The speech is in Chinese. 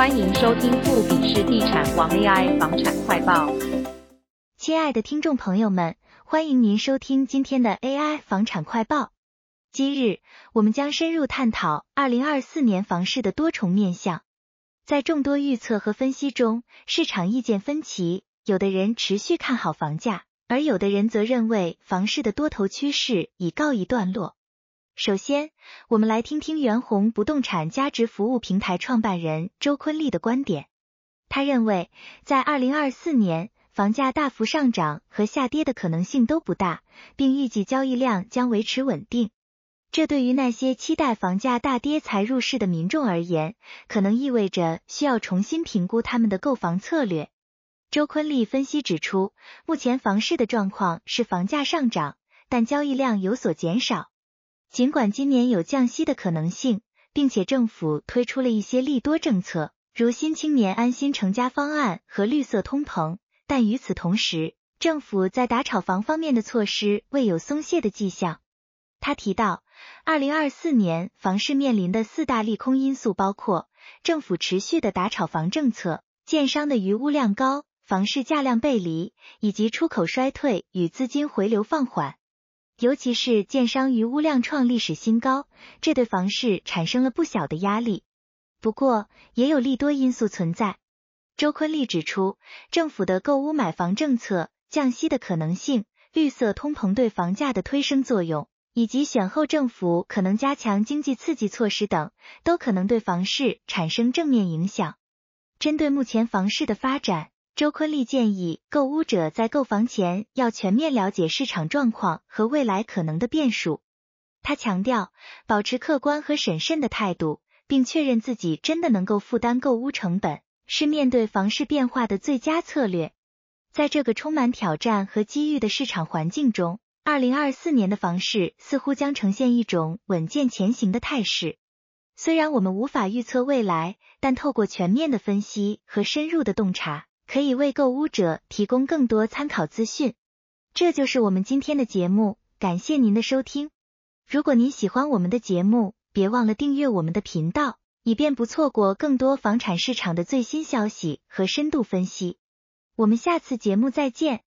欢迎收听富比士地产王 AI 房产快报。亲爱的听众朋友们，欢迎您收听今天的 AI 房产快报。今日我们将深入探讨2024年房市的多重面向。在众多预测和分析中，市场意见分歧，有的人持续看好房价，而有的人则认为房市的多头趋势已告一段落。首先，我们来听听元宏不动产价值服务平台创办人周坤立的观点。他认为，在2024年，房价大幅上涨和下跌的可能性都不大，并预计交易量将维持稳定。这对于那些期待房价大跌才入市的民众而言，可能意味着需要重新评估他们的购房策略。周坤立分析指出，目前房市的状况是房价上涨，但交易量有所减少。尽管今年有降息的可能性，并且政府推出了一些利多政策，如新青年安心成家方案和绿色通膨，但与此同时，政府在打炒房方面的措施未有松懈的迹象。他提到，二零二四年房市面临的四大利空因素包括政府持续的打炒房政策、建商的余屋量高、房市价量背离，以及出口衰退与资金回流放缓。尤其是建商余屋量创历史新高，这对房市产生了不小的压力。不过，也有利多因素存在。周坤立指出，政府的购屋买房政策、降息的可能性、绿色通膨对房价的推升作用，以及选后政府可能加强经济刺激措施等，都可能对房市产生正面影响。针对目前房市的发展，周坤立建议购屋者在购房前要全面了解市场状况和未来可能的变数。他强调，保持客观和审慎的态度，并确认自己真的能够负担购屋成本，是面对房市变化的最佳策略。在这个充满挑战和机遇的市场环境中，二零二四年的房市似乎将呈现一种稳健前行的态势。虽然我们无法预测未来，但透过全面的分析和深入的洞察，可以为购屋者提供更多参考资讯。这就是我们今天的节目，感谢您的收听。如果您喜欢我们的节目，别忘了订阅我们的频道，以便不错过更多房产市场的最新消息和深度分析。我们下次节目再见。